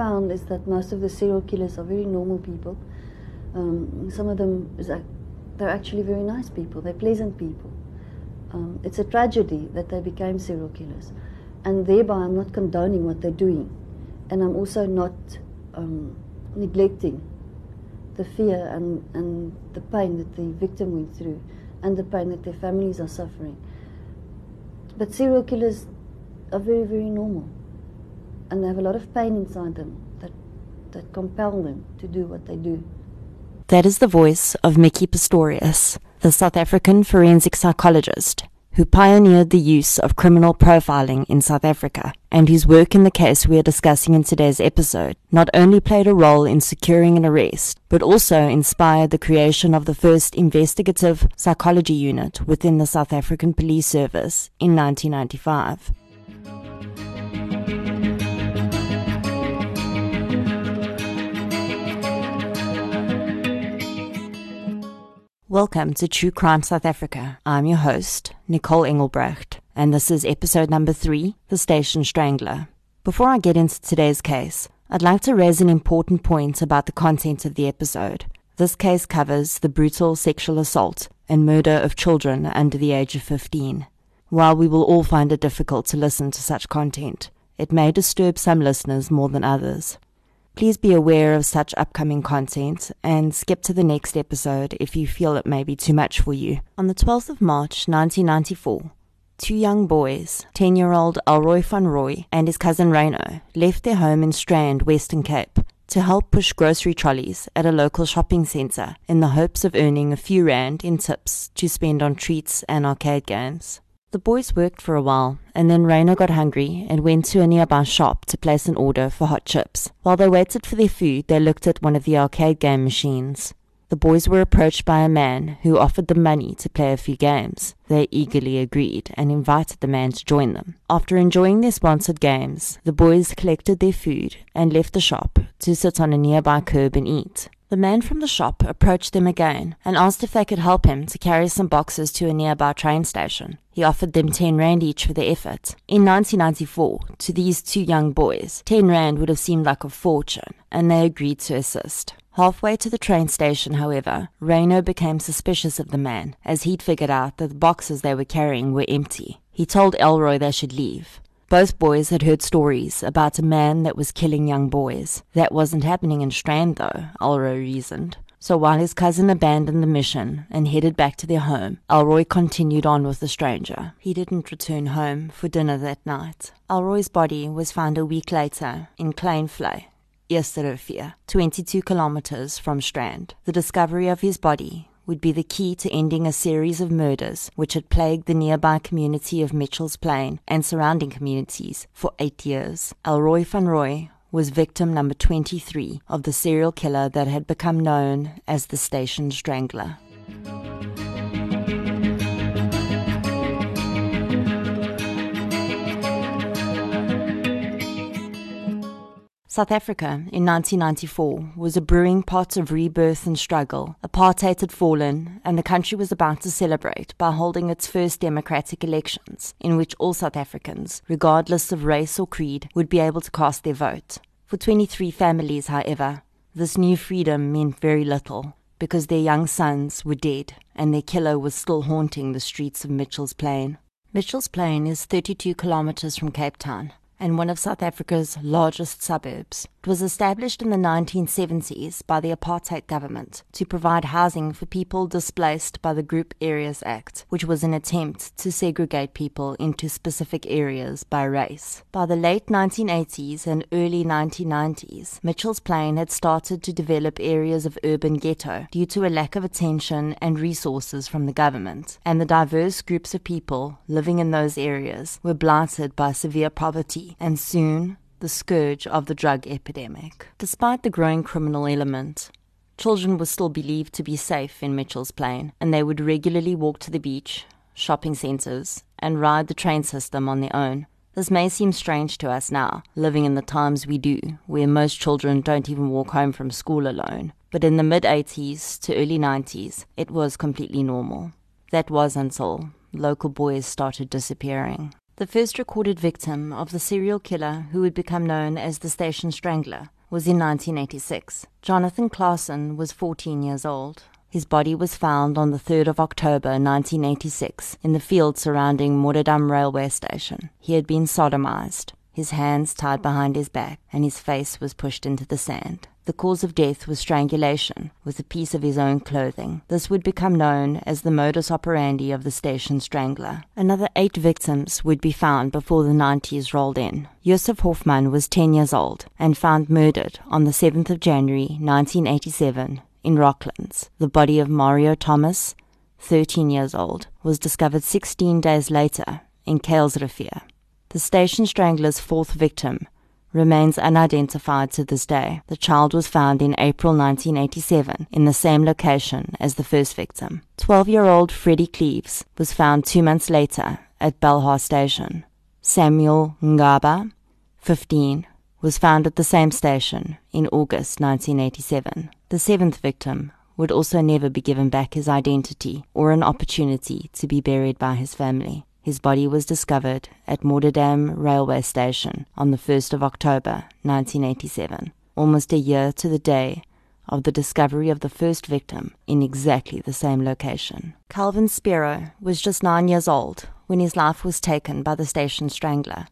found is that most of the serial killers are very normal people. Um, some of them, they're actually very nice people, they're pleasant people. Um, it's a tragedy that they became serial killers. And thereby, I'm not condoning what they're doing. And I'm also not um, neglecting the fear and, and the pain that the victim went through and the pain that their families are suffering. But serial killers are very, very normal. And they have a lot of pain inside them that, that compel them to do what they do. That is the voice of Micki Pistorius, the South African forensic psychologist who pioneered the use of criminal profiling in South Africa, and whose work in the case we are discussing in today's episode not only played a role in securing an arrest, but also inspired the creation of the first investigative psychology unit within the South African Police Service in 1995. Welcome to True Crime South Africa. I'm your host, Nicole Engelbrecht, and this is episode number three The Station Strangler. Before I get into today's case, I'd like to raise an important point about the content of the episode. This case covers the brutal sexual assault and murder of children under the age of 15. While we will all find it difficult to listen to such content, it may disturb some listeners more than others. Please be aware of such upcoming content and skip to the next episode if you feel it may be too much for you. On the 12th of March 1994, two young boys, 10 year old Elroy van Roy and his cousin Reno, left their home in Strand, Western Cape, to help push grocery trolleys at a local shopping centre in the hopes of earning a few rand in tips to spend on treats and arcade games. The boys worked for a while, and then Reno got hungry and went to a nearby shop to place an order for hot chips. While they waited for their food, they looked at one of the arcade game machines. The boys were approached by a man who offered them money to play a few games. They eagerly agreed and invited the man to join them. After enjoying their sponsored games, the boys collected their food and left the shop to sit on a nearby curb and eat. The man from the shop approached them again and asked if they could help him to carry some boxes to a nearby train station. He offered them 10 Rand each for the effort. In 1994, to these two young boys, 10 Rand would have seemed like a fortune, and they agreed to assist. Halfway to the train station, however, Reno became suspicious of the man, as he'd figured out that the boxes they were carrying were empty. He told Elroy they should leave. Both boys had heard stories about a man that was killing young boys. That wasn't happening in Strand, though, Elroy reasoned. So while his cousin abandoned the mission and headed back to their home, Elroy continued on with the stranger. He didn't return home for dinner that night. Elroy's body was found a week later in Kleinvlei, Eersterivier, 22 kilometers from Strand. The discovery of his body would be the key to ending a series of murders which had plagued the nearby community of Mitchell's Plain and surrounding communities for eight years. Elroy van Roy was victim number 23 of the serial killer that had become known as the Station Strangler. South Africa in 1994 was a brewing pot of rebirth and struggle. Apartheid had fallen, and the country was about to celebrate by holding its first democratic elections, in which all South Africans, regardless of race or creed, would be able to cast their vote. For 23 families, however, this new freedom meant very little because their young sons were dead and their killer was still haunting the streets of Mitchell's Plain. Mitchell's Plain is 32 kilometers from Cape Town and one of South Africa's largest suburbs. It was established in the 1970s by the apartheid government to provide housing for people displaced by the Group Areas Act, which was an attempt to segregate people into specific areas by race. By the late 1980s and early 1990s, Mitchell's Plain had started to develop areas of urban ghetto due to a lack of attention and resources from the government, and the diverse groups of people living in those areas were blighted by severe poverty and soon the scourge of the drug epidemic. Despite the growing criminal element, children were still believed to be safe in Mitchell's Plain, and they would regularly walk to the beach, shopping centres, and ride the train system on their own. This may seem strange to us now, living in the times we do, where most children don't even walk home from school alone. But in the mid 80s to early 90s, it was completely normal. That was until local boys started disappearing. The first recorded victim of the serial killer who would become known as the Station Strangler was in 1986. Jonathan Claassen was 14 years old. His body was found on the 3rd of October 1986 in the field surrounding Modderdam railway station. He had been sodomized, his hands tied behind his back, and his face was pushed into the sand. The cause of death was strangulation with a piece of his own clothing. This would become known as the modus operandi of the station strangler. Another eight victims would be found before the 90s rolled in. Josef Hoffman was 10 years old and found murdered on the 7th of January 1987 in Rocklands. The body of Mario Thomas, 13 years old, was discovered 16 days later in Kuilsrivier. The station strangler's fourth victim remains unidentified to this day. The child was found in April 1987 in the same location as the first victim. 12 year old Freddie Cleves was found two months later at Belhar Station. Samuel Ngaba, 15, was found at the same station in August 1987. The seventh victim would also never be given back his identity or an opportunity to be buried by his family. His body was discovered at Modderdam railway station on the 1st of October 1987, almost a year to the day of the discovery of the first victim in exactly the same location. Calvin Spiro was just nine years old when his life was taken by the station strangler.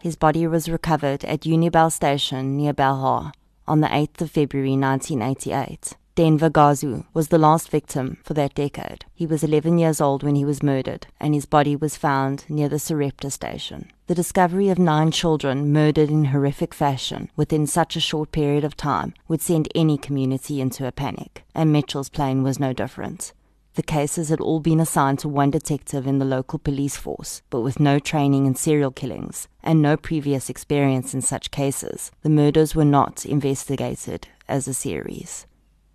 His body was recovered at Unibel station near Belhar on the 8th of February 1988. Denver Gazu was the last victim for that decade. He was 11 years old when he was murdered, and his body was found near the Sarepta station. The discovery of nine children murdered in horrific fashion within such a short period of time would send any community into a panic, and Mitchell's Plain was no different. The cases had all been assigned to one detective in the local police force, but with no training in serial killings and no previous experience in such cases, the murders were not investigated as a series.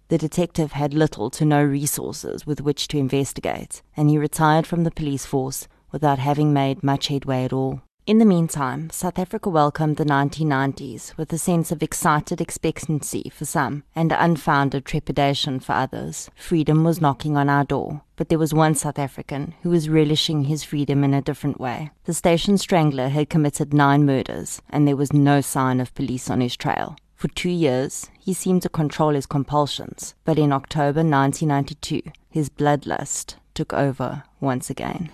The detective had little to no resources with which to investigate, and he retired from the police force without having made much headway at all. In the meantime, South Africa welcomed the 1990s with a sense of excited expectancy for some and unfounded trepidation for others. Freedom was knocking on our door, but there was one South African who was relishing his freedom in a different way. The station strangler had committed nine murders, and there was no sign of police on his trail. For two years, he seemed to control his compulsions, but in October 1992, his bloodlust took over once again.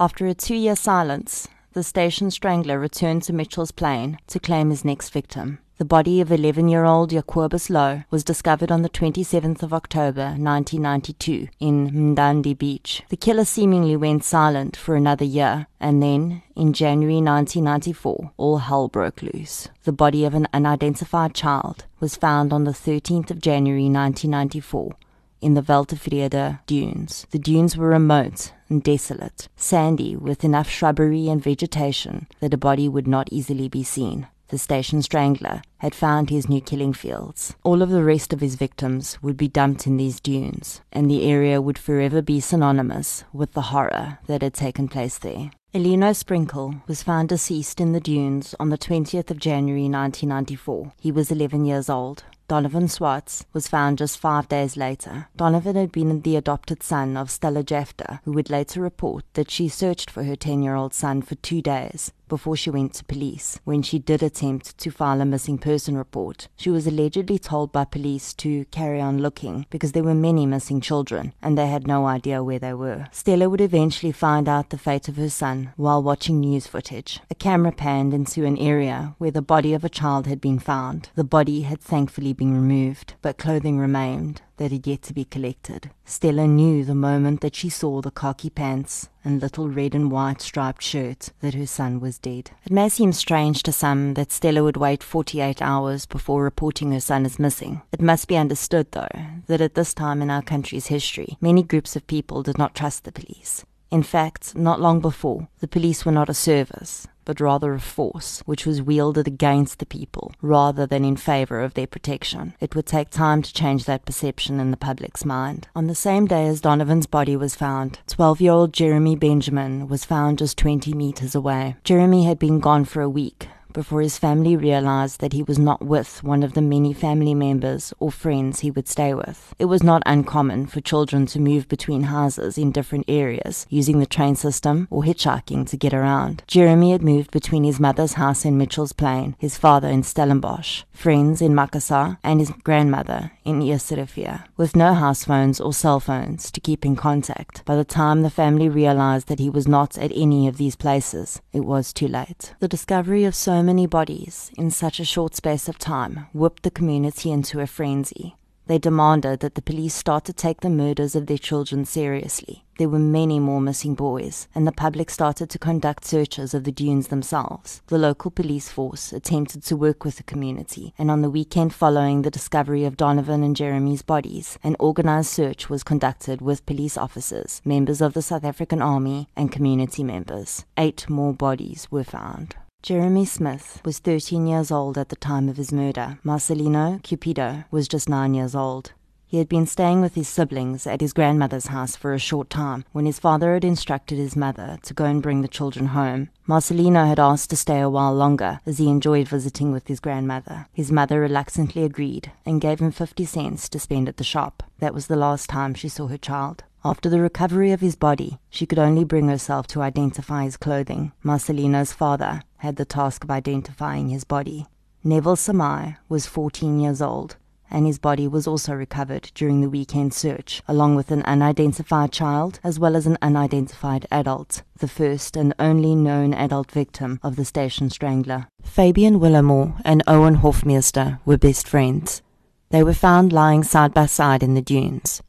After a two year silence, the station strangler returned to Mitchell's Plain to claim his next victim. The body of 11 year old Jacobus Lowe was discovered on the 27th of October 1992 in Mnandi Beach. The killer seemingly went silent for another year, and then, in January 1994, all hell broke loose. The body of an unidentified child was found on the 13th of January 1994 in the Weltevrede dunes. The dunes were remote and desolate, sandy with enough shrubbery and vegetation that a body would not easily be seen the station strangler, had found his new killing fields. All of the rest of his victims would be dumped in these dunes, and the area would forever be synonymous with the horror that had taken place there. Elino Sprinkle was found deceased in the dunes on the 20th of January 1994. He was 11 years old. Donovan Swartz was found just five days later. Donovan had been the adopted son of Stella Jefter, who would later report that she searched for her 10 year old son for two days before she went to police. When she did attempt to file a missing person report, she was allegedly told by police to carry on looking because there were many missing children and they had no idea where they were. Stella would eventually find out the fate of her son while watching news footage. A camera panned into an area where the body of a child had been found. The body had thankfully been removed, but clothing remained that had yet to be collected. Stella knew the moment that she saw the khaki pants and little red and white striped shirt that her son was dead. It may seem strange to some that Stella would wait 48 hours before reporting her son as missing. It must be understood, though, that at this time in our country's history, many groups of people did not trust the police. In fact, not long before, the police were not a service, but rather a force which was wielded against the people rather than in favor of their protection. It would take time to change that perception in the public's mind. On the same day as Donovan's body was found, 12 year old Jeremy Benjamin was found just 20 meters away. Jeremy had been gone for a week before his family realized that he was not with one of the many family members or friends he would stay with. It was not uncommon for children to move between houses in different areas using the train system or hitchhiking to get around. Jeremy had moved between his mother's house in Mitchell's Plain, his father in Stellenbosch, friends in Macassar, and his grandmother in Eersterivier, with no house phones or cell phones to keep in contact. By the time the family realized that he was not at any of these places, it was too late. The discovery of so many bodies in such a short space of time whipped the community into a frenzy. They demanded that the police start to take the murders of their children seriously. There were many more missing boys, and the public started to conduct searches of the dunes themselves. The local police force attempted to work with the community, and on the weekend following the discovery of Donovan and Jeremy's bodies, an organized search was conducted with police officers, members of the South African Army, and community members. Eight more bodies were found. Jeremy Smith was 13 years old at the time of his murder. Marcelino Cupido was just 9 years old. He had been staying with his siblings at his grandmother's house for a short time when his father had instructed his mother to go and bring the children home. Marcelino had asked to stay a while longer as he enjoyed visiting with his grandmother. His mother reluctantly agreed and gave him 50 cents to spend at the shop. That was the last time she saw her child. After the recovery of his body, she could only bring herself to identify his clothing. Marcelino's father had the task of identifying his body. Neville Samai was 14 years old, and his body was also recovered during the weekend search, along with an unidentified child as well as an unidentified adult, the first and only known adult victim of the station strangler. Fabian Willamore and Owen Hofmeister were best friends. They were found lying side by side in the dunes.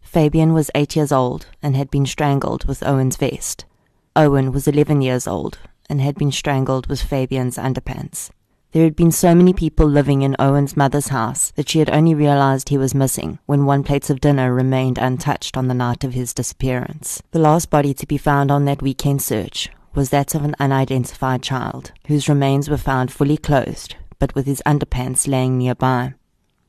Fabian was eight years old and had been strangled with Owen's vest. Owen was 11 years old and had been strangled with Fabian's underpants. There had been so many people living in Owen's mother's house that she had only realized he was missing when one plate of dinner remained untouched on the night of his disappearance. The last body to be found on that weekend search was that of an unidentified child, whose remains were found fully clothed, but with his underpants laying nearby.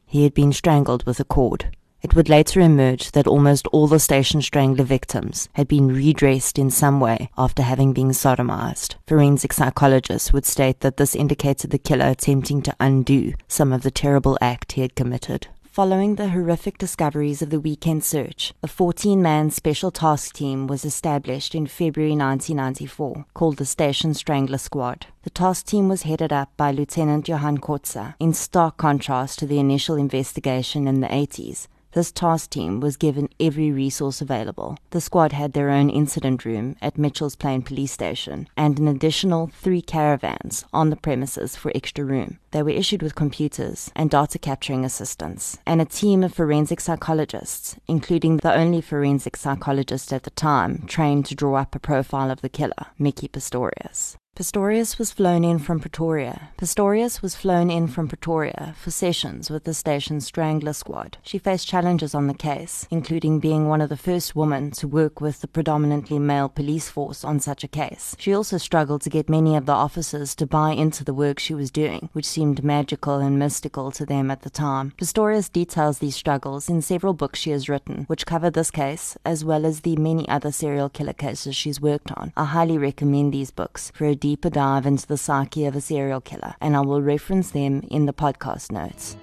He had been strangled with a cord. It would later emerge that almost all the station strangler victims had been redressed in some way after having been sodomized. Forensic psychologists would state that this indicated the killer attempting to undo some of the terrible act he had committed. Following the horrific discoveries of the weekend search, a 14 man special task team was established in February 1994 called the Station Strangler Squad. The task team was headed up by Lieutenant Johann Kotze, in stark contrast to the initial investigation in the 80s this task team was given every resource available. The squad had their own incident room at Mitchell's Plain Police Station and an additional three caravans on the premises for extra room. They were issued with computers and data capturing assistants, and a team of forensic psychologists, including the only forensic psychologist at the time trained to draw up a profile of the killer, Micki Pistorius. Pistorius was flown in from Pretoria. Pistorius was flown in from Pretoria for sessions with the station's Strangler Squad. She faced challenges on the case, including being one of the first women to work with the predominantly male police force on such a case. She also struggled to get many of the officers to buy into the work she was doing, which seemed magical and mystical to them at the time. Pistorius details these struggles in several books she has written, which cover this case, as well as the many other serial killer cases she's worked on. I highly recommend these books for a deeper dive into the psyche of a serial killer, and I will reference them in the podcast notes.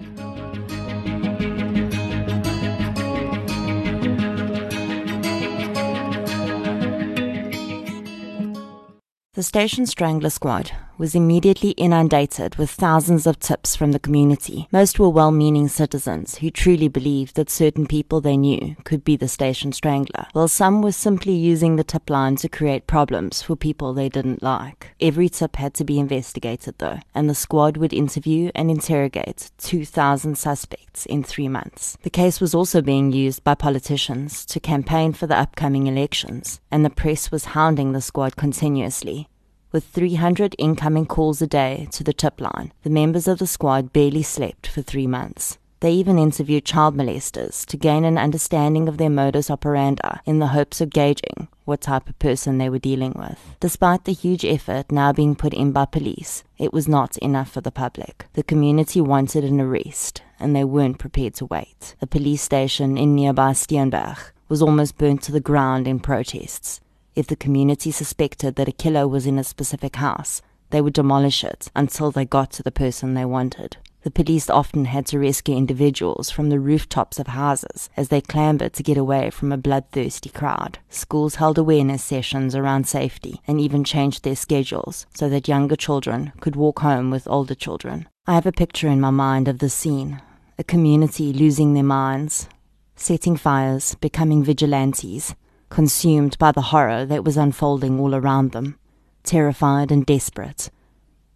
The Station Strangler Squad was immediately inundated with thousands of tips from the community. Most were well meaning citizens who truly believed that certain people they knew could be the station strangler, while some were simply using the tip line to create problems for people they didn't like. Every tip had to be investigated though, and the squad would interview and interrogate 2,000 suspects in three months. The case was also being used by politicians to campaign for the upcoming elections, and the press was hounding the squad continuously. With 300 incoming calls a day to the tip line, the members of the squad barely slept for three months. They even interviewed child molesters to gain an understanding of their modus operandi in the hopes of gauging what type of person they were dealing with. Despite the huge effort now being put in by police, it was not enough for the public. The community wanted an arrest, and they weren't prepared to wait. A police station in nearby Steenberg was almost burnt to the ground in protests. If the community suspected that a killer was in a specific house, they would demolish it until they got to the person they wanted. The police often had to rescue individuals from the rooftops of houses as they clambered to get away from a bloodthirsty crowd. Schools held awareness sessions around safety and even changed their schedules so that younger children could walk home with older children. I have a picture in my mind of the scene a community losing their minds, setting fires, becoming vigilantes, consumed by the horror that was unfolding all around them, terrified and desperate.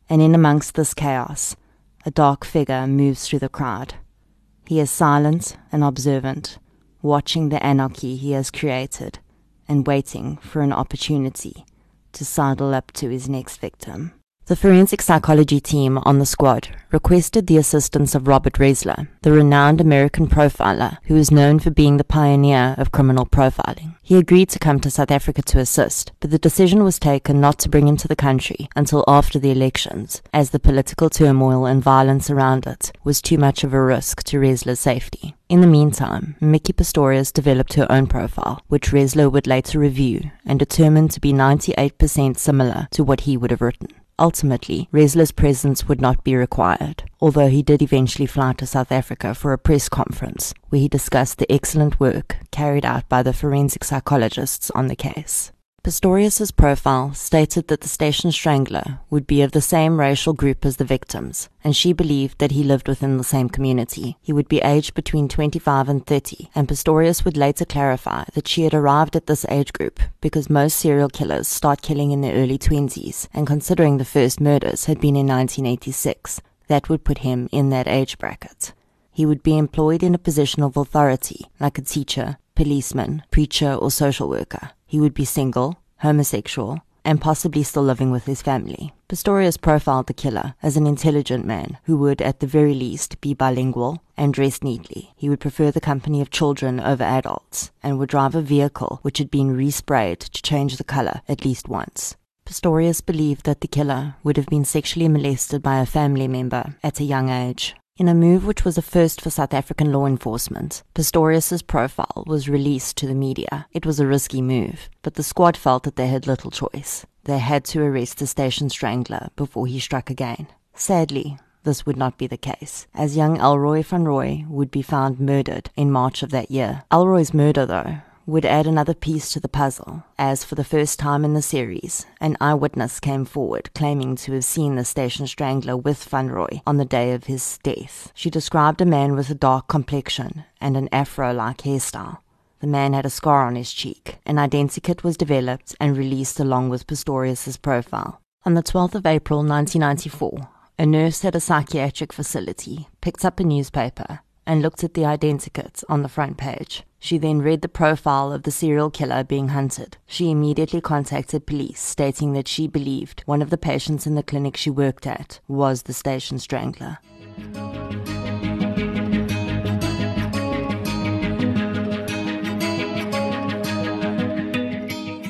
And in amongst this chaos, a dark figure moves through the crowd. He is silent and observant, watching the anarchy he has created and waiting for an opportunity to sidle up to his next victim. The forensic psychology team on the squad requested the assistance of Robert Ressler, the renowned American profiler who is known for being the pioneer of criminal profiling. He agreed to come to South Africa to assist, but the decision was taken not to bring him to the country until after the elections, as the political turmoil and violence around it was too much of a risk to Ressler's safety. In the meantime, Micki Pistorius developed her own profile, which Ressler would later review and determine to be 98% similar to what he would have written. Ultimately, Ressler's presence would not be required, although he did eventually fly to South Africa for a press conference where he discussed the excellent work carried out by the forensic psychologists on the case. Pistorius's profile stated that the station strangler would be of the same racial group as the victims, and she believed that he lived within the same community. He would be aged between 25 and 30, and Pistorius would later clarify that she had arrived at this age group because most serial killers start killing in their early 20s, and considering the first murders had been in 1986, that would put him in that age bracket. He would be employed in a position of authority, like a teacher, policeman, preacher, or social worker. He would be single, homosexual, and possibly still living with his family. Pistorius profiled the killer as an intelligent man who would, at the very least, be bilingual and dress neatly. He would prefer the company of children over adults and would drive a vehicle which had been resprayed to change the color at least once. Pistorius believed that the killer would have been sexually molested by a family member at a young age. In a move which was a first for South African law enforcement, Pistorius's profile was released to the media. It was a risky move, but the squad felt that they had little choice. They had to arrest the station strangler before he struck again. Sadly, this would not be the case, as young Elroy van Roy would be found murdered in March of that year. Elroy's murder, though, would add another piece to the puzzle, as for the first time in the series, an eyewitness came forward claiming to have seen the station strangler with Van Roy on the day of his death. She described a man with a dark complexion and an afro like hairstyle. The man had a scar on his cheek. An identikit was developed and released along with Pistorius's profile. On the 12th of April 1994, a nurse at a psychiatric facility picked up a newspaper and looked at the identikit on the front page. She then read the profile of the serial killer being hunted. She immediately contacted police, stating that she believed one of the patients in the clinic she worked at was the station strangler.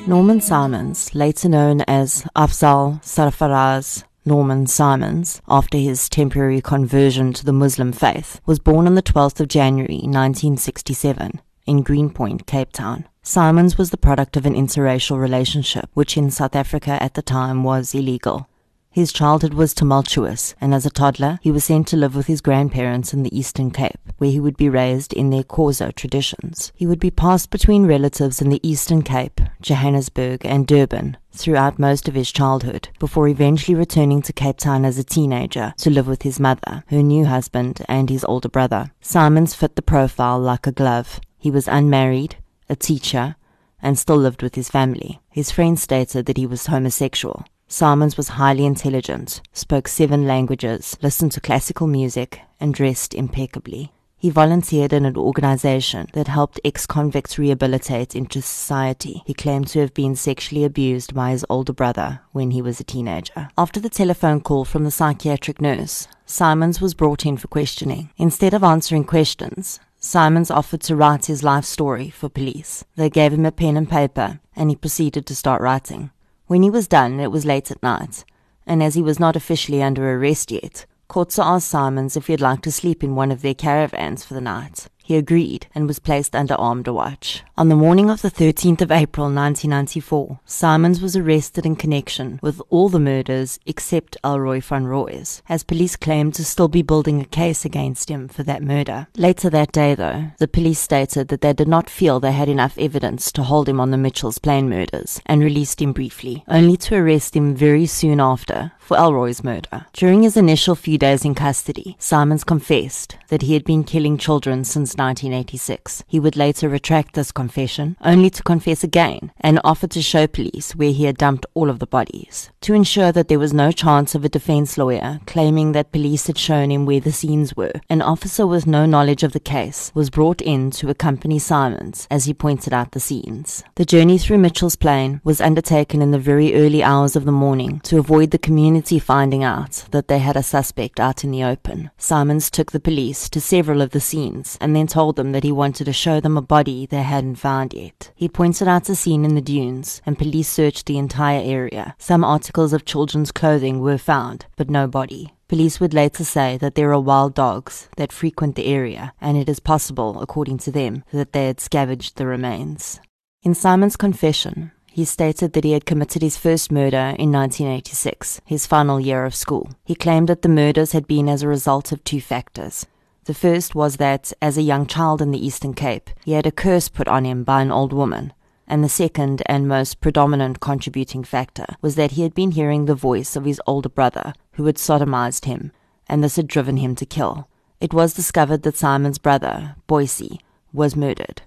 Norman Simons, later known as Afzal Sarfaraz, Norman Simons, after his temporary conversion to the Muslim faith, was born on the 12th of January 1967 in Greenpoint, Cape Town. Simons was the product of an interracial relationship, which in South Africa at the time was illegal. His childhood was tumultuous, and as a toddler, he was sent to live with his grandparents in the Eastern Cape, where he would be raised in their Xhosa traditions. He would be passed between relatives in the Eastern Cape, Johannesburg, and Durban throughout most of his childhood, before eventually returning to Cape Town as a teenager to live with his mother, her new husband, and his older brother. Simons fit the profile like a glove. He was unmarried, a teacher, and still lived with his family. His friends stated that he was homosexual. Simons was highly intelligent, spoke seven languages, listened to classical music, and dressed impeccably. He volunteered in an organization that helped ex convicts rehabilitate into society. He claimed to have been sexually abused by his older brother when he was a teenager. After the telephone call from the psychiatric nurse, Simons was brought in for questioning. Instead of answering questions, Simons offered to write his life story for police. They gave him a pen and paper, and he proceeded to start writing. When he was done, it was late at night, and as he was not officially under arrest yet, Kotze asked Simons if he'd like to sleep in one of their caravans for the night. He agreed and was placed under armed watch. On the morning of the 13th of April 1994, Simons was arrested in connection with all the murders except Elroy van Roy's, as police claimed to still be building a case against him for that murder. Later that day, though, the police stated that they did not feel they had enough evidence to hold him on the Mitchell's Plain murders and released him briefly, only to arrest him very soon after for Elroy's murder. During his initial few days in custody, Simons confessed that he had been killing children since 1986. He would later retract this confession, only to confess again and offer to show police where he had dumped all of the bodies. To ensure that there was no chance of a defense lawyer claiming that police had shown him where the scenes were, an officer with no knowledge of the case was brought in to accompany Simons as he pointed out the scenes. The journey through Mitchell's Plain was undertaken in the very early hours of the morning to avoid the community finding out that they had a suspect out in the open. Simons took the police to several of the scenes and then told them that he wanted to show them a body they hadn't found yet. He pointed out a scene in the dunes and police searched the entire area. Some articles of children's clothing were found, but no body. Police would later say that there are wild dogs that frequent the area, and it is possible, according to them, that they had scavenged the remains. In Simon's confession, he stated that he had committed his first murder in 1986, his final year of school. He claimed that the murders had been as a result of two factors. The first was that, as a young child in the Eastern Cape, he had a curse put on him by an old woman. And the second and most predominant contributing factor was that he had been hearing the voice of his older brother, who had sodomized him, and this had driven him to kill. It was discovered that Simon's brother, Boise, was murdered.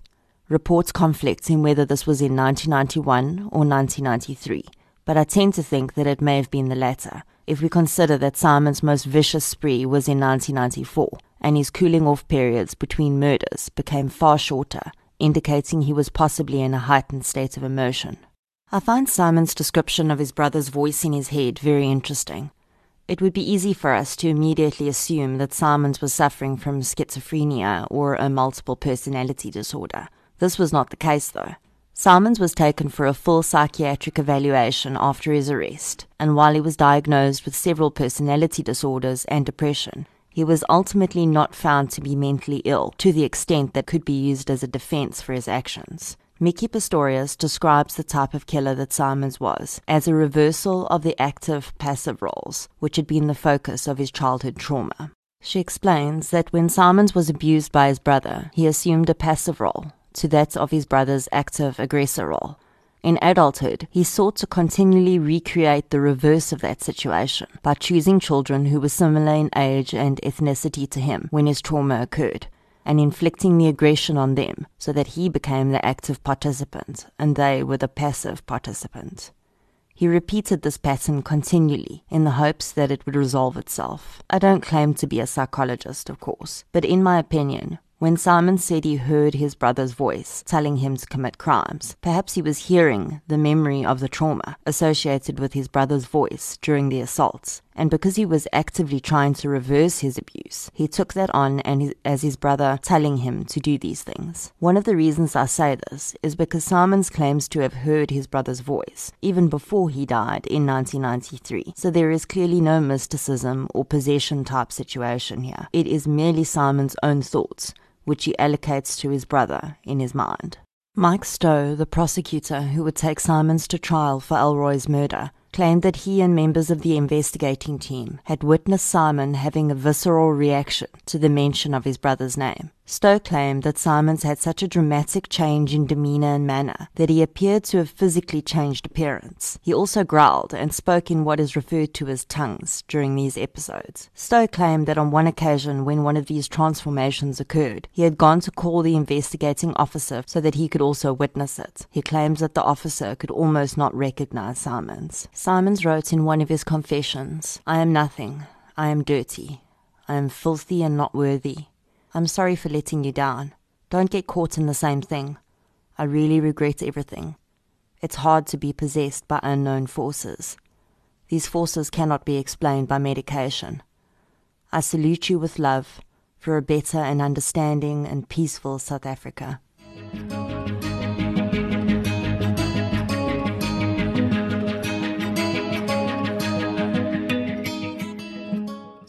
Reports conflict in whether this was in 1991 or 1993, but I tend to think that it may have been the latter, if we consider that Simon's most vicious spree was in 1994, and his cooling off periods between murders became far shorter, indicating he was possibly in a heightened state of emotion. I find Simon's description of his brother's voice in his head very interesting. It would be easy for us to immediately assume that Simons was suffering from schizophrenia or a multiple personality disorder. This was not the case, though. Simons was taken for a full psychiatric evaluation after his arrest, and while he was diagnosed with several personality disorders and depression, he was ultimately not found to be mentally ill to the extent that could be used as a defense for his actions. Micki Pistorius describes the type of killer that Simons was as a reversal of the active passive roles, which had been the focus of his childhood trauma. She explains that when Simons was abused by his brother, he assumed a passive role, to that of his brother's active aggressor role. In adulthood, he sought to continually recreate the reverse of that situation by choosing children who were similar in age and ethnicity to him when his trauma occurred, and inflicting the aggression on them so that he became the active participant and they were the passive participant. He repeated this pattern continually in the hopes that it would resolve itself. I don't claim to be a psychologist, of course, but in my opinion, when Simon said he heard his brother's voice telling him to commit crimes, perhaps he was hearing the memory of the trauma associated with his brother's voice during the assaults. And because he was actively trying to reverse his abuse, he took that on and his, as his brother telling him to do these things. One of the reasons I say this is because Simons claims to have heard his brother's voice even before he died in 1993. So there is clearly no mysticism or possession type situation here. It is merely Simon's own thoughts which he allocates to his brother in his mind. Mike Stowe, the prosecutor who would take Simons to trial for Elroy's murder, claimed that he and members of the investigating team had witnessed Simon having a visceral reaction to the mention of his brother's name. Stowe claimed that Simons had such a dramatic change in demeanor and manner that he appeared to have physically changed appearance. He also growled and spoke in what is referred to as tongues during these episodes. Stowe claimed that on one occasion when one of these transformations occurred, he had gone to call the investigating officer so that he could also witness it. He claims that the officer could almost not recognize Simons. Simons wrote in one of his confessions, I am nothing. I am dirty. I am filthy and not worthy. I'm sorry for letting you down. Don't get caught in the same thing. I really regret everything. It's hard to be possessed by unknown forces. These forces cannot be explained by medication. I salute you with love for a better and understanding and peaceful South Africa.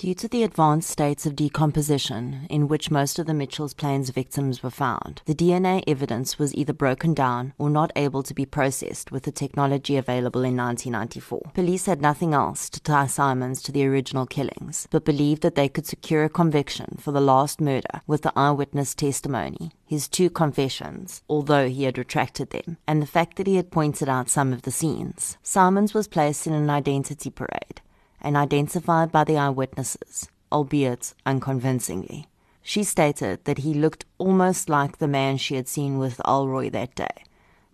Due to the advanced states of decomposition in which most of the Mitchell's Plains victims were found, the DNA evidence was either broken down or not able to be processed with the technology available in 1994. Police had nothing else to tie Simons to the original killings, but believed that they could secure a conviction for the last murder with the eyewitness testimony his two confessions, although he had retracted them, and the fact that he had pointed out some of the scenes. Simons was placed in an identity parade and identified by the eyewitnesses, albeit unconvincingly. She stated that he looked almost like the man she had seen with Elroy that day,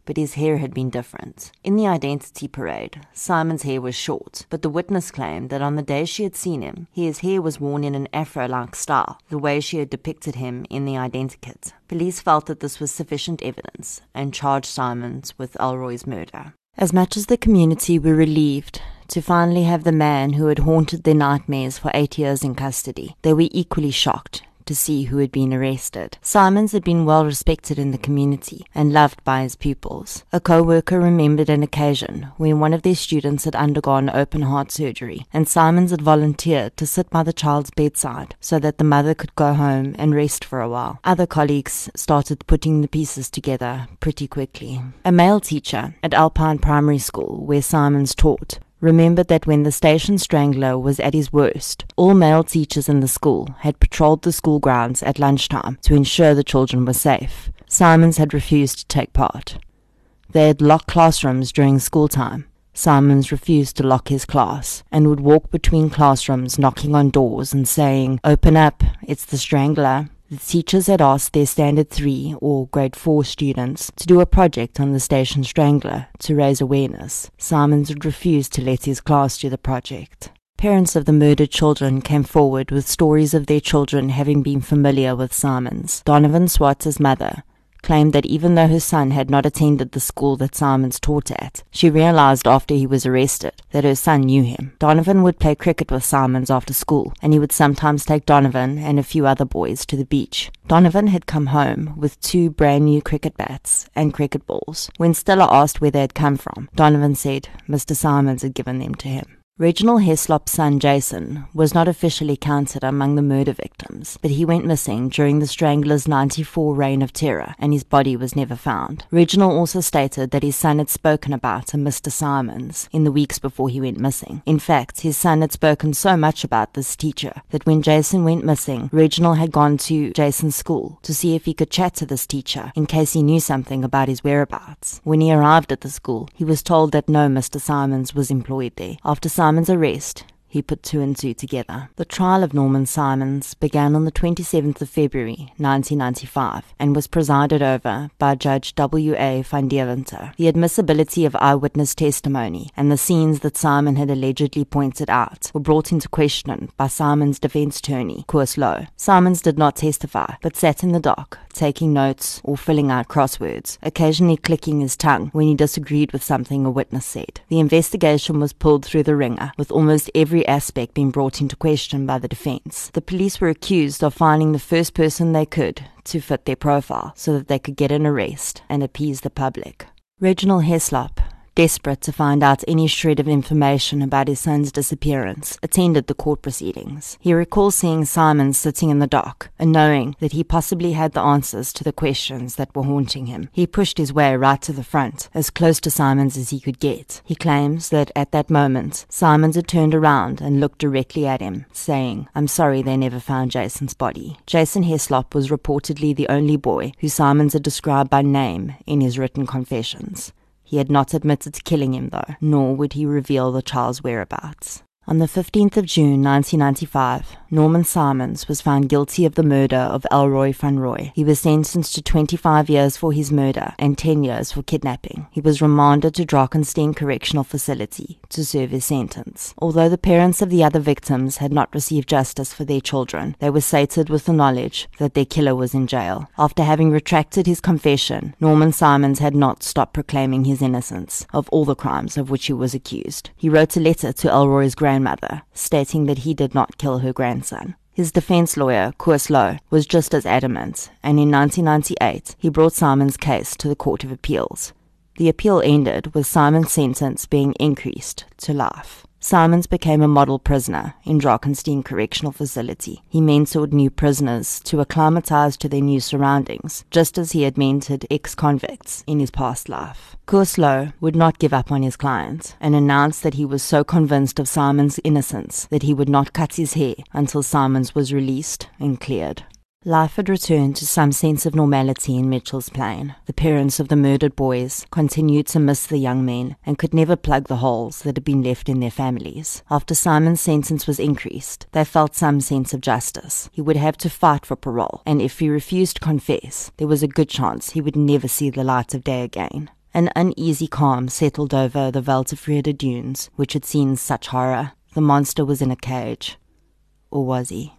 but his hair had been different. In the identity parade, Simon's hair was short, but the witness claimed that on the day she had seen him, his hair was worn in an afro like style, the way she had depicted him in the identikit. Police felt that this was sufficient evidence and charged Simons with Elroy's murder. As much as the community were relieved to finally have the man who had haunted their nightmares for eight years in custody, they were equally shocked to see who had been arrested. Simons had been well respected in the community and loved by his pupils. A co-worker remembered an occasion when one of their students had undergone open heart surgery and Simons had volunteered to sit by the child's bedside so that the mother could go home and rest for a while. Other colleagues started putting the pieces together pretty quickly. A male teacher at Alpine Primary School where Simons taught remembered that when the station strangler was at his worst, all male teachers in the school had patrolled the school grounds at lunchtime to ensure the children were safe. Simons had refused to take part. They had locked classrooms during school time. Simons refused to lock his class and would walk between classrooms knocking on doors and saying, Open up, it's the strangler. The teachers had asked their Standard 3 or Grade 4 students to do a project on the station strangler to raise awareness. Simons had refused to let his class do the project. Parents of the murdered children came forward with stories of their children having been familiar with Simons. Donovan Swartz's mother claimed that even though her son had not attended the school that Simons taught at, she realized after he was arrested that her son knew him. Donovan would play cricket with Simons after school, and he would sometimes take Donovan and a few other boys to the beach. Donovan had come home with two brand new cricket bats and cricket balls. When Stella asked where they had come from, Donovan said Mr. Simons had given them to him. Reginald Heslop's son Jason was not officially counted among the murder victims, but he went missing during the Strangler's 94 reign of terror and his body was never found. Reginald also stated that his son had spoken about a Mr. Simons in the weeks before he went missing. In fact, his son had spoken so much about this teacher that when Jason went missing, Reginald had gone to Jason's school to see if he could chat to this teacher in case he knew something about his whereabouts. When he arrived at the school, he was told that no Mr. Simons was employed there. After Simon's arrest, he put two and two together. The trial of Norman Simons began on the 27th of February 1995 and was presided over by Judge W.A. van Deventer. The admissibility of eyewitness testimony and the scenes that Simon had allegedly pointed out were brought into question by Simon's defense attorney, Koos Louw. Simons did not testify, but sat in the dock, taking notes or filling out crosswords, occasionally clicking his tongue when he disagreed with something a witness said. The investigation was pulled through the ringer, with almost every aspect being brought into question by the defense. The police were accused of finding the first person they could to fit their profile so that they could get an arrest and appease the public. Reginald Heslop desperate to find out any shred of information about his son's disappearance, attended the court proceedings. He recalls seeing Simon sitting in the dock and knowing that he possibly had the answers to the questions that were haunting him. He pushed his way right to the front, as close to Simon's as he could get. He claims that at that moment, Simons had turned around and looked directly at him, saying, I'm sorry they never found Jason's body. Jason Heslop was reportedly the only boy who Simons had described by name in his written confessions. He had not admitted to killing him, though, nor would he reveal the child's whereabouts. On the 15th of June 1995, Norman Simons was found guilty of the murder of Elroy van Roy. He was sentenced to 25 years for his murder and 10 years for kidnapping. He was remanded to Drakenstein Correctional Facility to serve his sentence. Although the parents of the other victims had not received justice for their children, they were sated with the knowledge that their killer was in jail. After having retracted his confession, Norman Simons had not stopped proclaiming his innocence of all the crimes of which he was accused. He wrote a letter to Elroy's grandmother stating that he did not kill her grandson. His defense lawyer, Koos Louw, was just as adamant, and in 1998 he brought Simon's case to the Court of Appeals. The appeal ended with Simon's sentence being increased to life. Simons became a model prisoner in Drakenstein Correctional Facility. He mentored new prisoners to acclimatize to their new surroundings, just as he had mentored ex-convicts in his past life. Koos Louw would not give up on his client and announced that he was so convinced of Simons' innocence that he would not cut his hair until Simons was released and cleared. Life had returned to some sense of normality in Mitchell's Plain. The parents of the murdered boys continued to miss the young men and could never plug the holes that had been left in their families. After Simon's sentence was increased, they felt some sense of justice. He would have to fight for parole, and if he refused to confess, there was a good chance he would never see the light of day again. An uneasy calm settled over the Weltevrede dunes, which had seen such horror. The monster was in a cage. Or was he?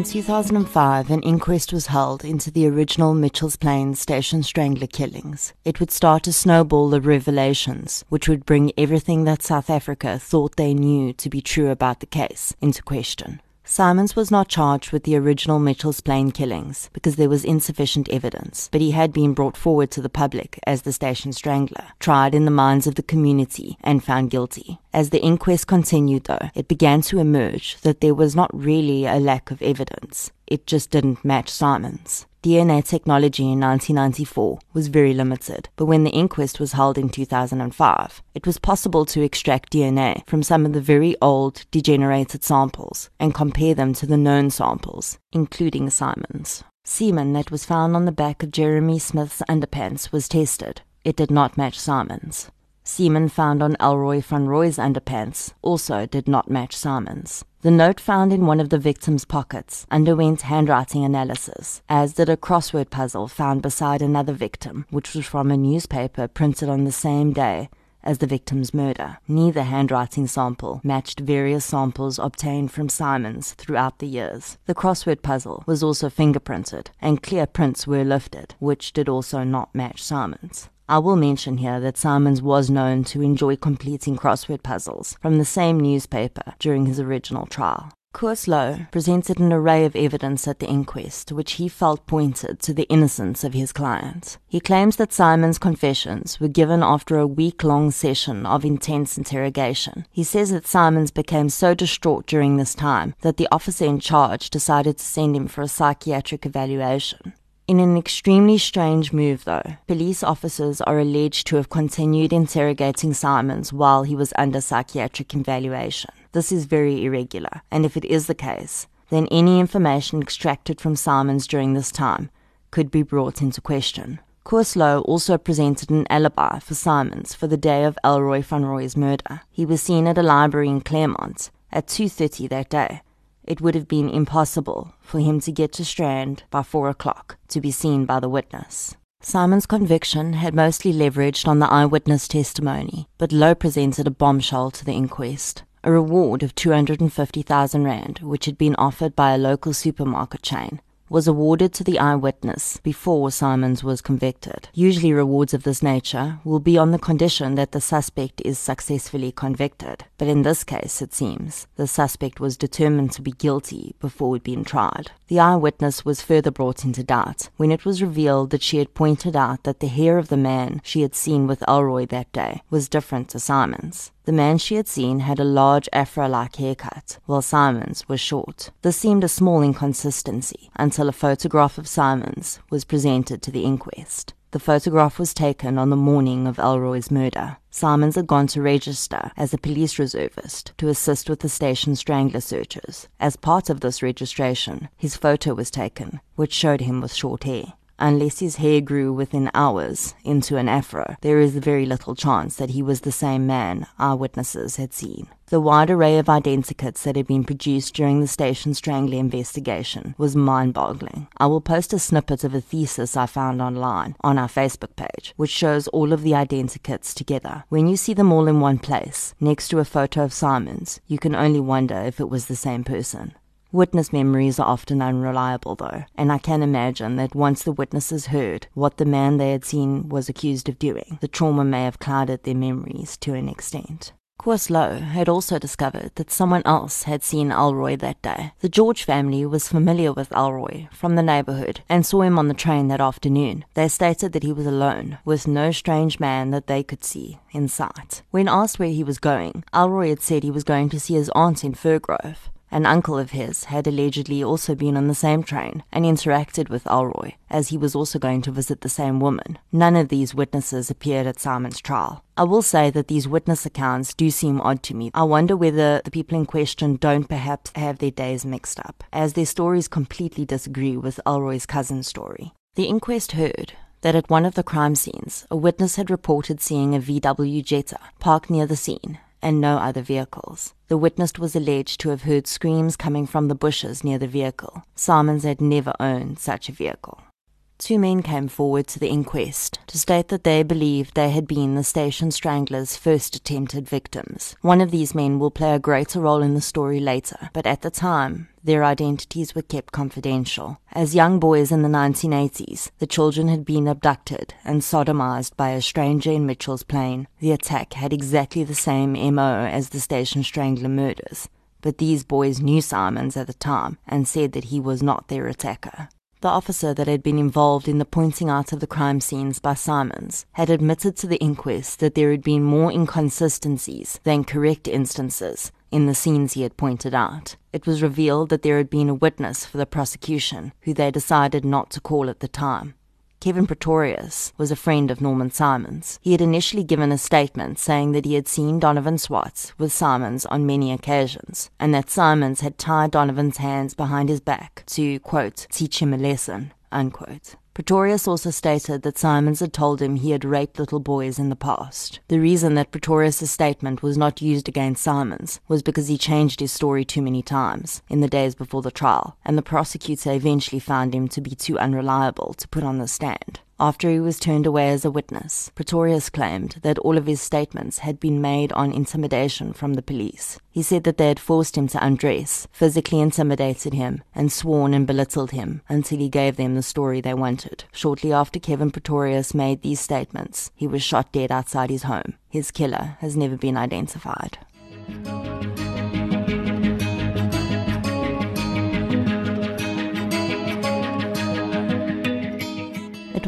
In 2005, an inquest was held into the original Mitchell's Plain Station Strangler killings. It would start to snowball the revelations, which would bring everything that South Africa thought they knew to be true about the case into question. Simons was not charged with the original Mitchell's Plain killings because there was insufficient evidence, but he had been brought forward to the public as the station strangler, tried in the minds of the community, and found guilty. As the inquest continued, though, it began to emerge that there was not really a lack of evidence. It just didn't match Simons. DNA technology in 1994 was very limited, but when the inquest was held in 2005, it was possible to extract DNA from some of the very old, degenerated samples and compare them to the known samples, including Simon's. Semen that was found on the back of Jeremy Smith's underpants was tested. It did not match Simon's. Semen found on Elroy van Roy's underpants also did not match Simon's. The note found in one of the victim's pockets underwent handwriting analysis, as did a crossword puzzle found beside another victim, which was from a newspaper printed on the same day as the victim's murder. Neither handwriting sample matched various samples obtained from Simons throughout the years. The crossword puzzle was also fingerprinted, and clear prints were lifted, which did also not match Simons. I will mention here that Simons was known to enjoy completing crossword puzzles from the same newspaper during his original trial. Koos Louw presented an array of evidence at the inquest which he felt pointed to the innocence of his client. He claims that Simon's confessions were given after a week long session of intense interrogation. He says that Simons became so distraught during this time that the officer in charge decided to send him for a psychiatric evaluation. In an extremely strange move, though, police officers are alleged to have continued interrogating Simons while he was under psychiatric evaluation. This is very irregular, and if it is the case, then any information extracted from Simons during this time could be brought into question. Koos Louw also presented an alibi for Simons for the day of Elroy van Roy's murder. He was seen at a library in Claremont at 2.30 that day, it would have been impossible for him to get to Strand by four o'clock to be seen by the witness. Simon's conviction had mostly leveraged on the eyewitness testimony, but Louw presented a bombshell to the inquest. A reward of 250,000 Rand, which had been offered by a local supermarket chain, was awarded to the eyewitness before Simons was convicted. Usually, rewards of this nature will be on the condition that the suspect is successfully convicted. But in this case, it seems, the suspect was determined to be guilty before being tried. The eyewitness was further brought into doubt when it was revealed that she had pointed out that the hair of the man she had seen with Elroy that day was different to Simon's. The man she had seen had a large afro like haircut, while Simon's was short. This seemed a small inconsistency until a photograph of Simon's was presented to the inquest. The photograph was taken on the morning of Elroy's murder. Simons had gone to register as a police reservist to assist with the station strangler searches. As part of this registration, his photo was taken, which showed him with short hair unless his hair grew within hours into an afro, there is very little chance that he was the same man eyewitnesses had seen. The wide array of identikits that had been produced during the station strangler investigation was mind boggling. I will post a snippet of a thesis I found online on our Facebook page, which shows all of the identikits together. When you see them all in one place, next to a photo of Simons, you can only wonder if it was the same person. Witness memories are often unreliable, though, and I can imagine that once the witnesses heard what the man they had seen was accused of doing, the trauma may have clouded their memories to an extent. Koos Louw had also discovered that someone else had seen Elroy that day. The George family was familiar with Elroy from the neighborhood and saw him on the train that afternoon. They stated that he was alone, with no strange man that they could see in sight. When asked where he was going, Elroy had said he was going to see his aunt in Firgrove. An uncle of his had allegedly also been on the same train and interacted with Elroy, as he was also going to visit the same woman. None of these witnesses appeared at Simon's trial. I will say that these witness accounts do seem odd to me. I wonder whether the people in question don't perhaps have their days mixed up, as their stories completely disagree with Elroy's cousin's story. The inquest heard that at one of the crime scenes, a witness had reported seeing a VW Jetta parked near the scene and no other vehicles. The witness was alleged to have heard screams coming from the bushes near the vehicle. Simons had never owned such a vehicle. Two men came forward to the inquest to state that they believed they had been the station strangler's first attempted victims. One of these men will play a greater role in the story later, but at the time, their identities were kept confidential. As young boys in the 1980s, the children had been abducted and sodomized by a stranger in Mitchell's Plain. The attack had exactly the same MO as the station strangler murders, but these boys knew Simons at the time and said that he was not their attacker. The officer that had been involved in the pointing out of the crime scenes by Simons had admitted to the inquest that there had been more inconsistencies than correct instances in the scenes he had pointed out. It was revealed that there had been a witness for the prosecution who they decided not to call at the time. Kevin Pretorius was a friend of Norman Simons. He had initially given a statement saying that he had seen Donovan Swartz with Simons on many occasions, and that Simons had tied Donovan's hands behind his back to, quote, teach him a lesson, unquote. Pretorius also stated that Simons had told him he had raped little boys in the past. The reason that Pretorius' statement was not used against Simons was because he changed his story too many times in the days before the trial, and the prosecutor eventually found him to be too unreliable to put on the stand. After he was turned away as a witness, Pretorius claimed that all of his statements had been made on intimidation from the police. He said that they had forced him to undress, physically intimidated him, and sworn and belittled him until he gave them the story they wanted. Shortly after Kevin Pretorius made these statements, he was shot dead outside his home. His killer has never been identified.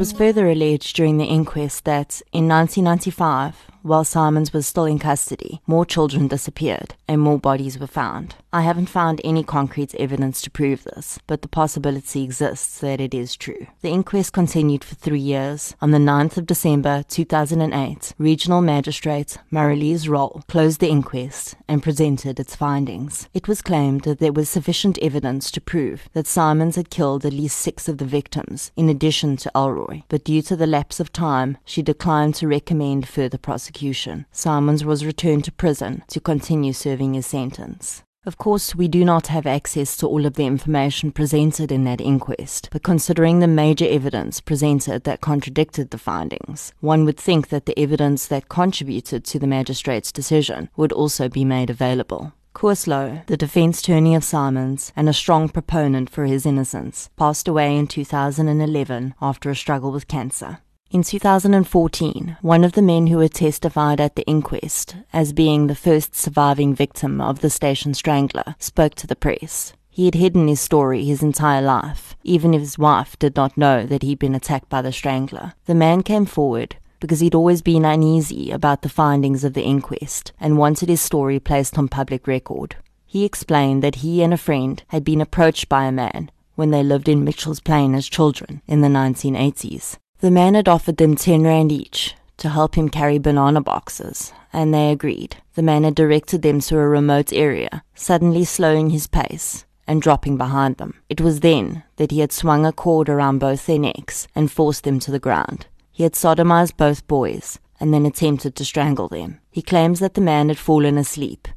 Was further alleged during the inquest that in 1995, while Simons was still in custody, more children disappeared and more bodies were found. I haven't found any concrete evidence to prove this, but the possibility exists that it is true. The inquest continued for three years. On the 9th of December 2008, Regional Magistrate Marilise Roll closed the inquest and presented its findings. It was claimed that there was sufficient evidence to prove that Simons had killed at least six of the victims, in addition to Elroy, but due to the lapse of time, she declined to recommend further prosecution Simons was returned to prison to continue serving his sentence. Of course, we do not have access to all of the information presented in that inquest, but considering the major evidence presented that contradicted the findings, one would think that the evidence that contributed to the magistrate's decision would also be made available. Koos Louw, the defense attorney of Simons and a strong proponent for his innocence, passed away in 2011 after a struggle with cancer. In 2014, one of the men who had testified at the inquest as being the first surviving victim of the station strangler spoke to the press. He had hidden his story his entire life, even if his wife did not know that he'd been attacked by the strangler. The man came forward because he'd always been uneasy about the findings of the inquest and wanted his story placed on public record. He explained that he and a friend had been approached by a man when they lived in Mitchell's Plain as children in the 1980s. The man had offered them 10 rand each to help him carry banana boxes, and they agreed. The man had directed them to a remote area, suddenly slowing his pace and dropping behind them. It was then that he had swung a cord around both their necks and forced them to the ground. He had sodomized both boys and then attempted to strangle them. He claims that the man had fallen asleep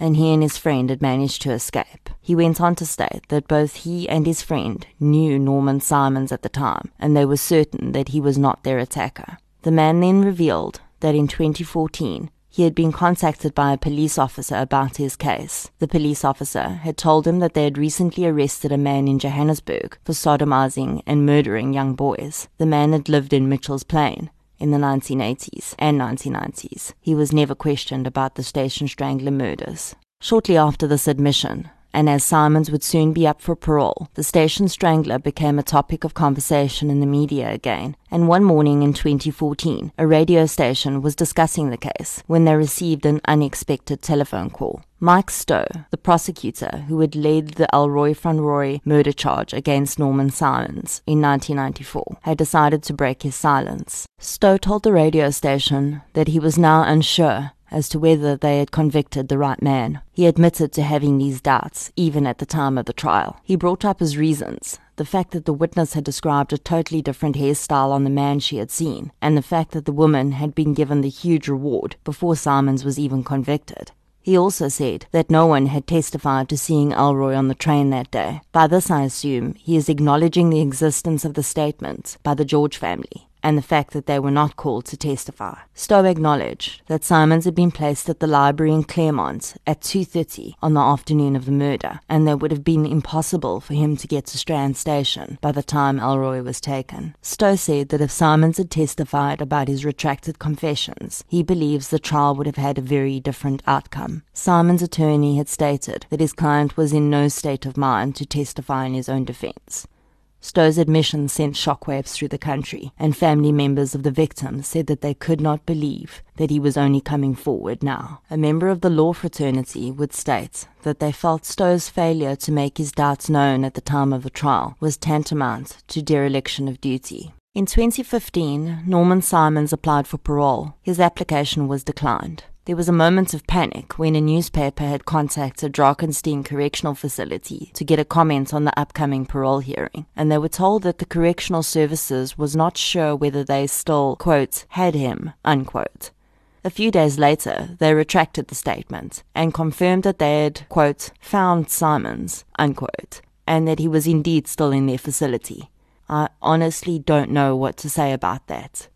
and he and his friend had managed to escape. He went on to state that both he and his friend knew Norman Simons at the time, and they were certain that he was not their attacker. The man then revealed that in 2014, he had been contacted by a police officer about his case. The police officer had told him that they had recently arrested a man in Johannesburg for sodomizing and murdering young boys. The man had lived in Mitchell's Plain in the 1980s and 1990s, he was never questioned about the Station Strangler murders. Shortly after this admission, and as Simons would soon be up for parole, the station strangler became a topic of conversation in the media again. And one morning in 2014, a radio station was discussing the case when they received an unexpected telephone call. Mike Stowe, the prosecutor who had led the Elroy van Roy murder charge against Norman Simons in 1994, had decided to break his silence. Stowe told the radio station that he was now unsure as to whether they had convicted the right man. He admitted to having these doubts, even at the time of the trial. He brought up his reasons the fact that the witness had described a totally different hairstyle on the man she had seen, and the fact that the woman had been given the huge reward before Simons was even convicted. He also said that no one had testified to seeing Elroy on the train that day. By this, I assume he is acknowledging the existence of the statements by the George family and the fact that they were not called to testify. Stowe acknowledged that Simons had been placed at the library in Claremont at 2.30 on the afternoon of the murder, and that it would have been impossible for him to get to Strand Station by the time Elroy was taken. Stowe said that if Simons had testified about his retracted confessions, he believes the trial would have had a very different outcome. Simons' attorney had stated that his client was in no state of mind to testify in his own defense. Stowe's admission sent shockwaves through the country, and family members of the victims said that they could not believe that he was only coming forward now. A member of the law fraternity would state that they felt Stowe's failure to make his doubts known at the time of the trial was tantamount to dereliction of duty. In 2015, Norman Simons applied for parole. His application was declined. There was a moment of panic when a newspaper had contacted Drakenstein Correctional Facility to get a comment on the upcoming parole hearing, and they were told that the correctional services was not sure whether they still, quote, had him, unquote. A few days later, they retracted the statement and confirmed that they had, quote, found Simons, unquote, and that he was indeed still in their facility. I honestly don't know what to say about that.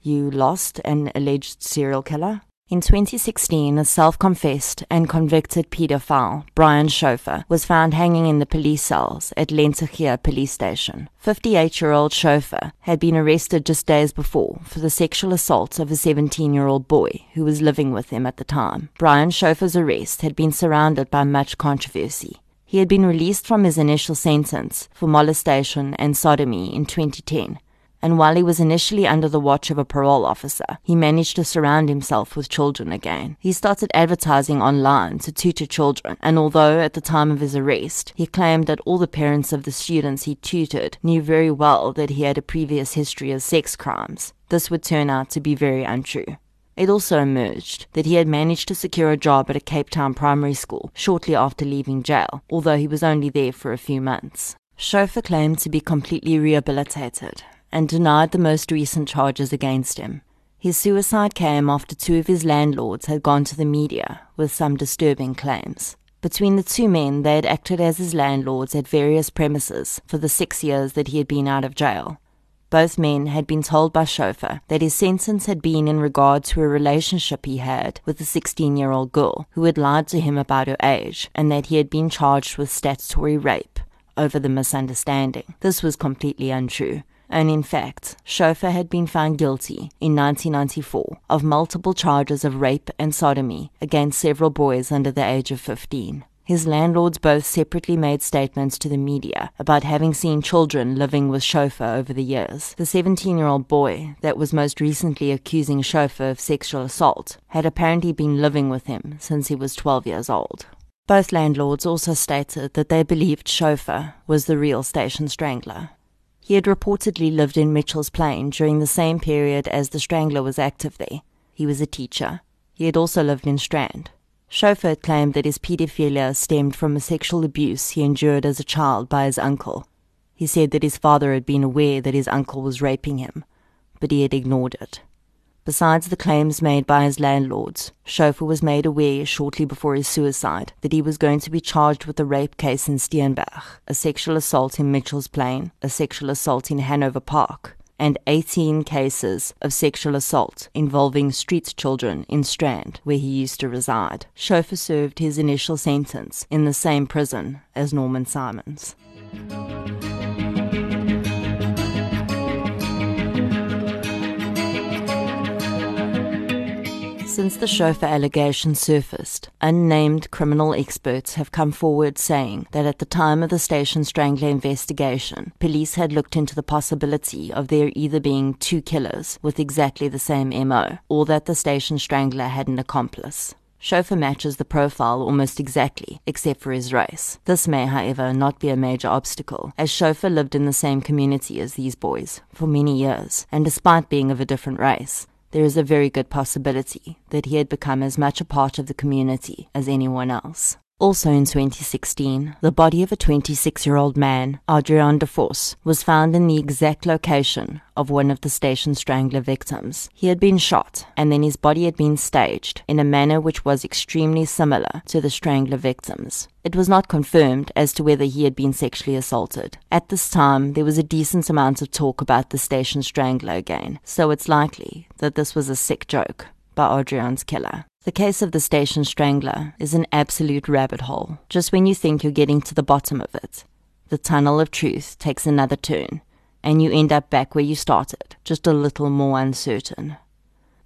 You lost an alleged serial killer? In 2016, a self confessed and convicted paedophile, Brian Schofer, was found hanging in the police cells at Lentegeur police station. 58 year old Schofer had been arrested just days before for the sexual assault of a 17 year old boy who was living with him at the time. Brian Schofer's arrest had been surrounded by much controversy. He had been released from his initial sentence for molestation and sodomy in 2010 and while he was initially under the watch of a parole officer, he managed to surround himself with children again. He started advertising online to tutor children, and although at the time of his arrest, he claimed that all the parents of the students he tutored knew very well that he had a previous history of sex crimes, this would turn out to be very untrue. It also emerged that he had managed to secure a job at a Cape Town primary school shortly after leaving jail, although he was only there for a few months. Schofer claimed to be completely rehabilitated and denied the most recent charges against him. His suicide came after two of his landlords had gone to the media with some disturbing claims. Between the two men, they had acted as his landlords at various premises for the six years that he had been out of jail. Both men had been told by Schofer that his sentence had been in regard to a relationship he had with a 16 year old girl who had lied to him about her age and that he had been charged with statutory rape over the misunderstanding. This was completely untrue and in fact, Schofer had been found guilty in 1994 of multiple charges of rape and sodomy against several boys under the age of 15. His landlords both separately made statements to the media about having seen children living with Schofer over the years. The 17 year old boy that was most recently accusing Schofer of sexual assault had apparently been living with him since he was 12 years old. Both landlords also stated that they believed Schofer was the real station strangler. He had reportedly lived in Mitchell's Plain during the same period as the Strangler was active there. He was a teacher. He had also lived in Strand. Schofer claimed that his paedophilia stemmed from a sexual abuse he endured as a child by his uncle. He said that his father had been aware that his uncle was raping him, but he had ignored it. Besides the claims made by his landlords, Schofer was made aware shortly before his suicide that he was going to be charged with a rape case in Steenberg, a sexual assault in Mitchell's Plain, a sexual assault in Hanover Park, and 18 cases of sexual assault involving street children in Strand, where he used to reside. Schofer served his initial sentence in the same prison as Norman Simons. Since the Schofer allegation surfaced, unnamed criminal experts have come forward saying that at the time of the Station Strangler investigation, police had looked into the possibility of there either being two killers with exactly the same MO, or that the Station Strangler had an accomplice. Schofer matches the profile almost exactly, except for his race. This may, however, not be a major obstacle, as Schofer lived in the same community as these boys for many years, and despite being of a different race, there is a very good possibility that he had become as much a part of the community as anyone else. Also in 2016, the body of a 26 year old man, Adrian de Vos, was found in the exact location of one of the Station Strangler victims. He had been shot, and then his body had been staged in a manner which was extremely similar to the Strangler victims. It was not confirmed as to whether he had been sexually assaulted. At this time, there was a decent amount of talk about the Station Strangler again, so it's likely that this was a sick joke by Adrian's killer. The case of the station strangler is an absolute rabbit hole. Just when you think you're getting to the bottom of it, the tunnel of truth takes another turn, and you end up back where you started, just a little more uncertain.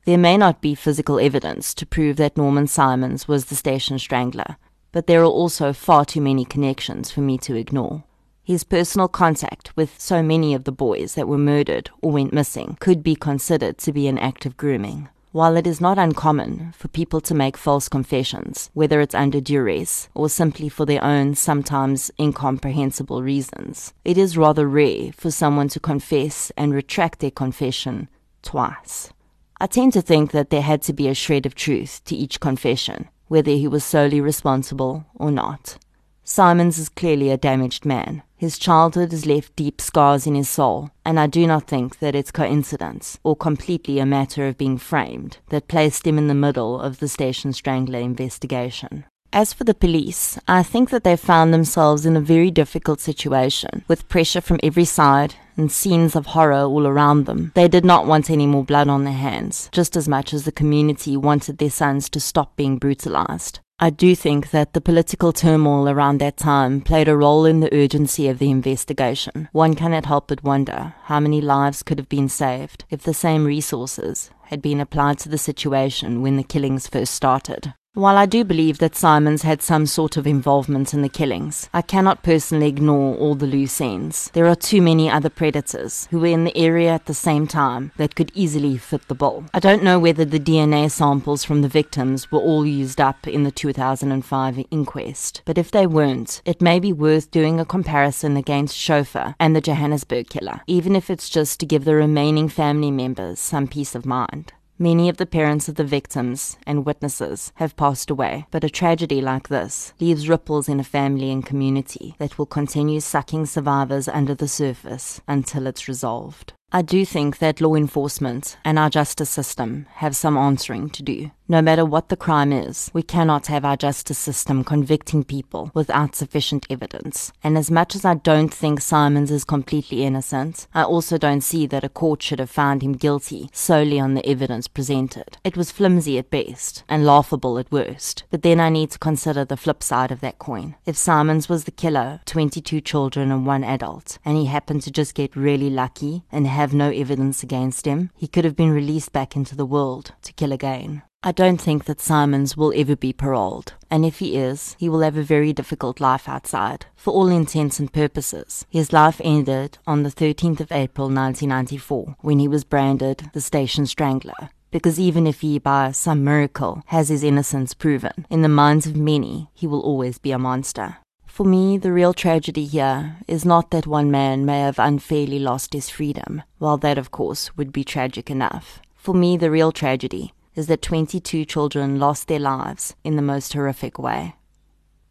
There may not be physical evidence to prove that Norman Simons was the station strangler, but there are also far too many connections for me to ignore. His personal contact with so many of the boys that were murdered or went missing could be considered to be an act of grooming. While it is not uncommon for people to make false confessions, whether it's under duress or simply for their own sometimes incomprehensible reasons, it is rather rare for someone to confess and retract their confession twice. I tend to think that there had to be a shred of truth to each confession, whether he was solely responsible or not. Simons is clearly a damaged man. His childhood has left deep scars in his soul, and I do not think that it's coincidence or completely a matter of being framed that placed him in the middle of the Station Strangler investigation. As for the police, I think that they found themselves in a very difficult situation, with pressure from every side and scenes of horror all around them. They did not want any more blood on their hands, just as much as the community wanted their sons to stop being brutalized. I do think that the political turmoil around that time played a role in the urgency of the investigation. One cannot help but wonder how many lives could have been saved if the same resources had been applied to the situation when the killings first started. While I do believe that Simons had some sort of involvement in the killings, I cannot personally ignore all the loose ends. There are too many other predators who were in the area at the same time that could easily fit the bill. I don't know whether the DNA samples from the victims were all used up in the 2005 inquest, but if they weren't, it may be worth doing a comparison against Schofer and the Johannesburg killer, even if it's just to give the remaining family members some peace of mind. Many of the parents of the victims and witnesses have passed away, but a tragedy like this leaves ripples in a family and community that will continue sucking survivors under the surface until it's resolved. I do think that law enforcement and our justice system have some answering to do. No matter what the crime is, we cannot have our justice system convicting people without sufficient evidence. And as much as I don't think Simons is completely innocent, I also don't see that a court should have found him guilty solely on the evidence presented. It was flimsy at best and laughable at worst. But then I need to consider the flip side of that coin. If Simons was the killer, 22 children and one adult, and he happened to just get really lucky and have no evidence against him, he could have been released back into the world to kill again. I don't think that Simons will ever be paroled, and if he is, he will have a very difficult life outside. For all intents and purposes, his life ended on the 13th of April 1994 when he was branded the Station Strangler. Because even if he, by some miracle, has his innocence proven, in the minds of many, he will always be a monster. For me, the real tragedy here is not that one man may have unfairly lost his freedom, while that, of course, would be tragic enough. For me, the real tragedy is that 22 children lost their lives in the most horrific way.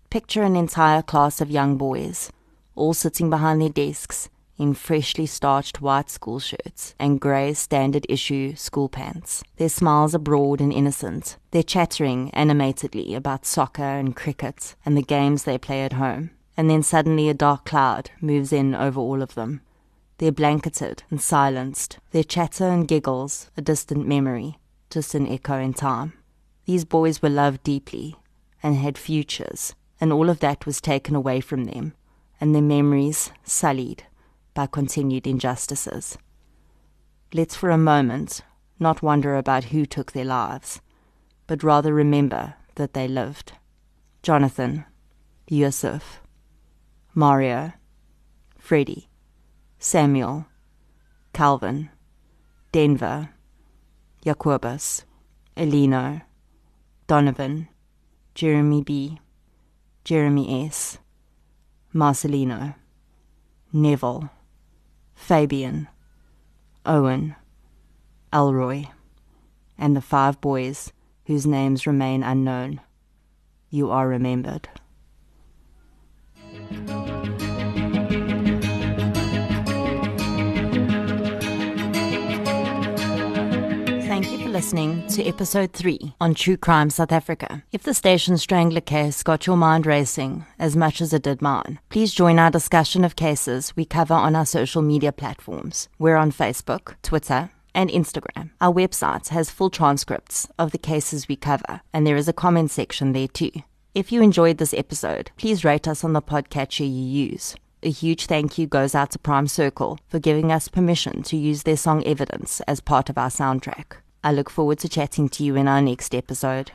Picture an entire class of young boys, all sitting behind their desks in freshly starched white school shirts and grey standard issue school pants. Their smiles are broad and innocent. They're chattering animatedly about soccer and cricket and the games they play at home. And then suddenly a dark cloud moves in over all of them. They're blanketed and silenced. Their chatter and giggles a distant memory just an echo in time. These boys were loved deeply and had futures, and all of that was taken away from them, and their memories sullied by continued injustices. Let's for a moment not wonder about who took their lives, but rather remember that they lived. Jonathan, Yusuf, Mario, Freddie, Samuel, Calvin, Denver, Jacobus, Elino, Donovan, Jeremy B., Jeremy S., Marcelino, Neville, Fabian, Owen, Elroy, and the five boys whose names remain unknown. You are remembered. Listening to episode 3 on True Crime South Africa. If the Station Strangler case got your mind racing as much as it did mine, please join our discussion of cases we cover on our social media platforms. We're on Facebook, Twitter, and Instagram. Our website has full transcripts of the cases we cover, and there is a comment section there too. If you enjoyed this episode, please rate us on the podcatcher you use. A huge thank you goes out to Prime Circle for giving us permission to use their song Evidence as part of our soundtrack. I look forward to chatting to you in our next episode.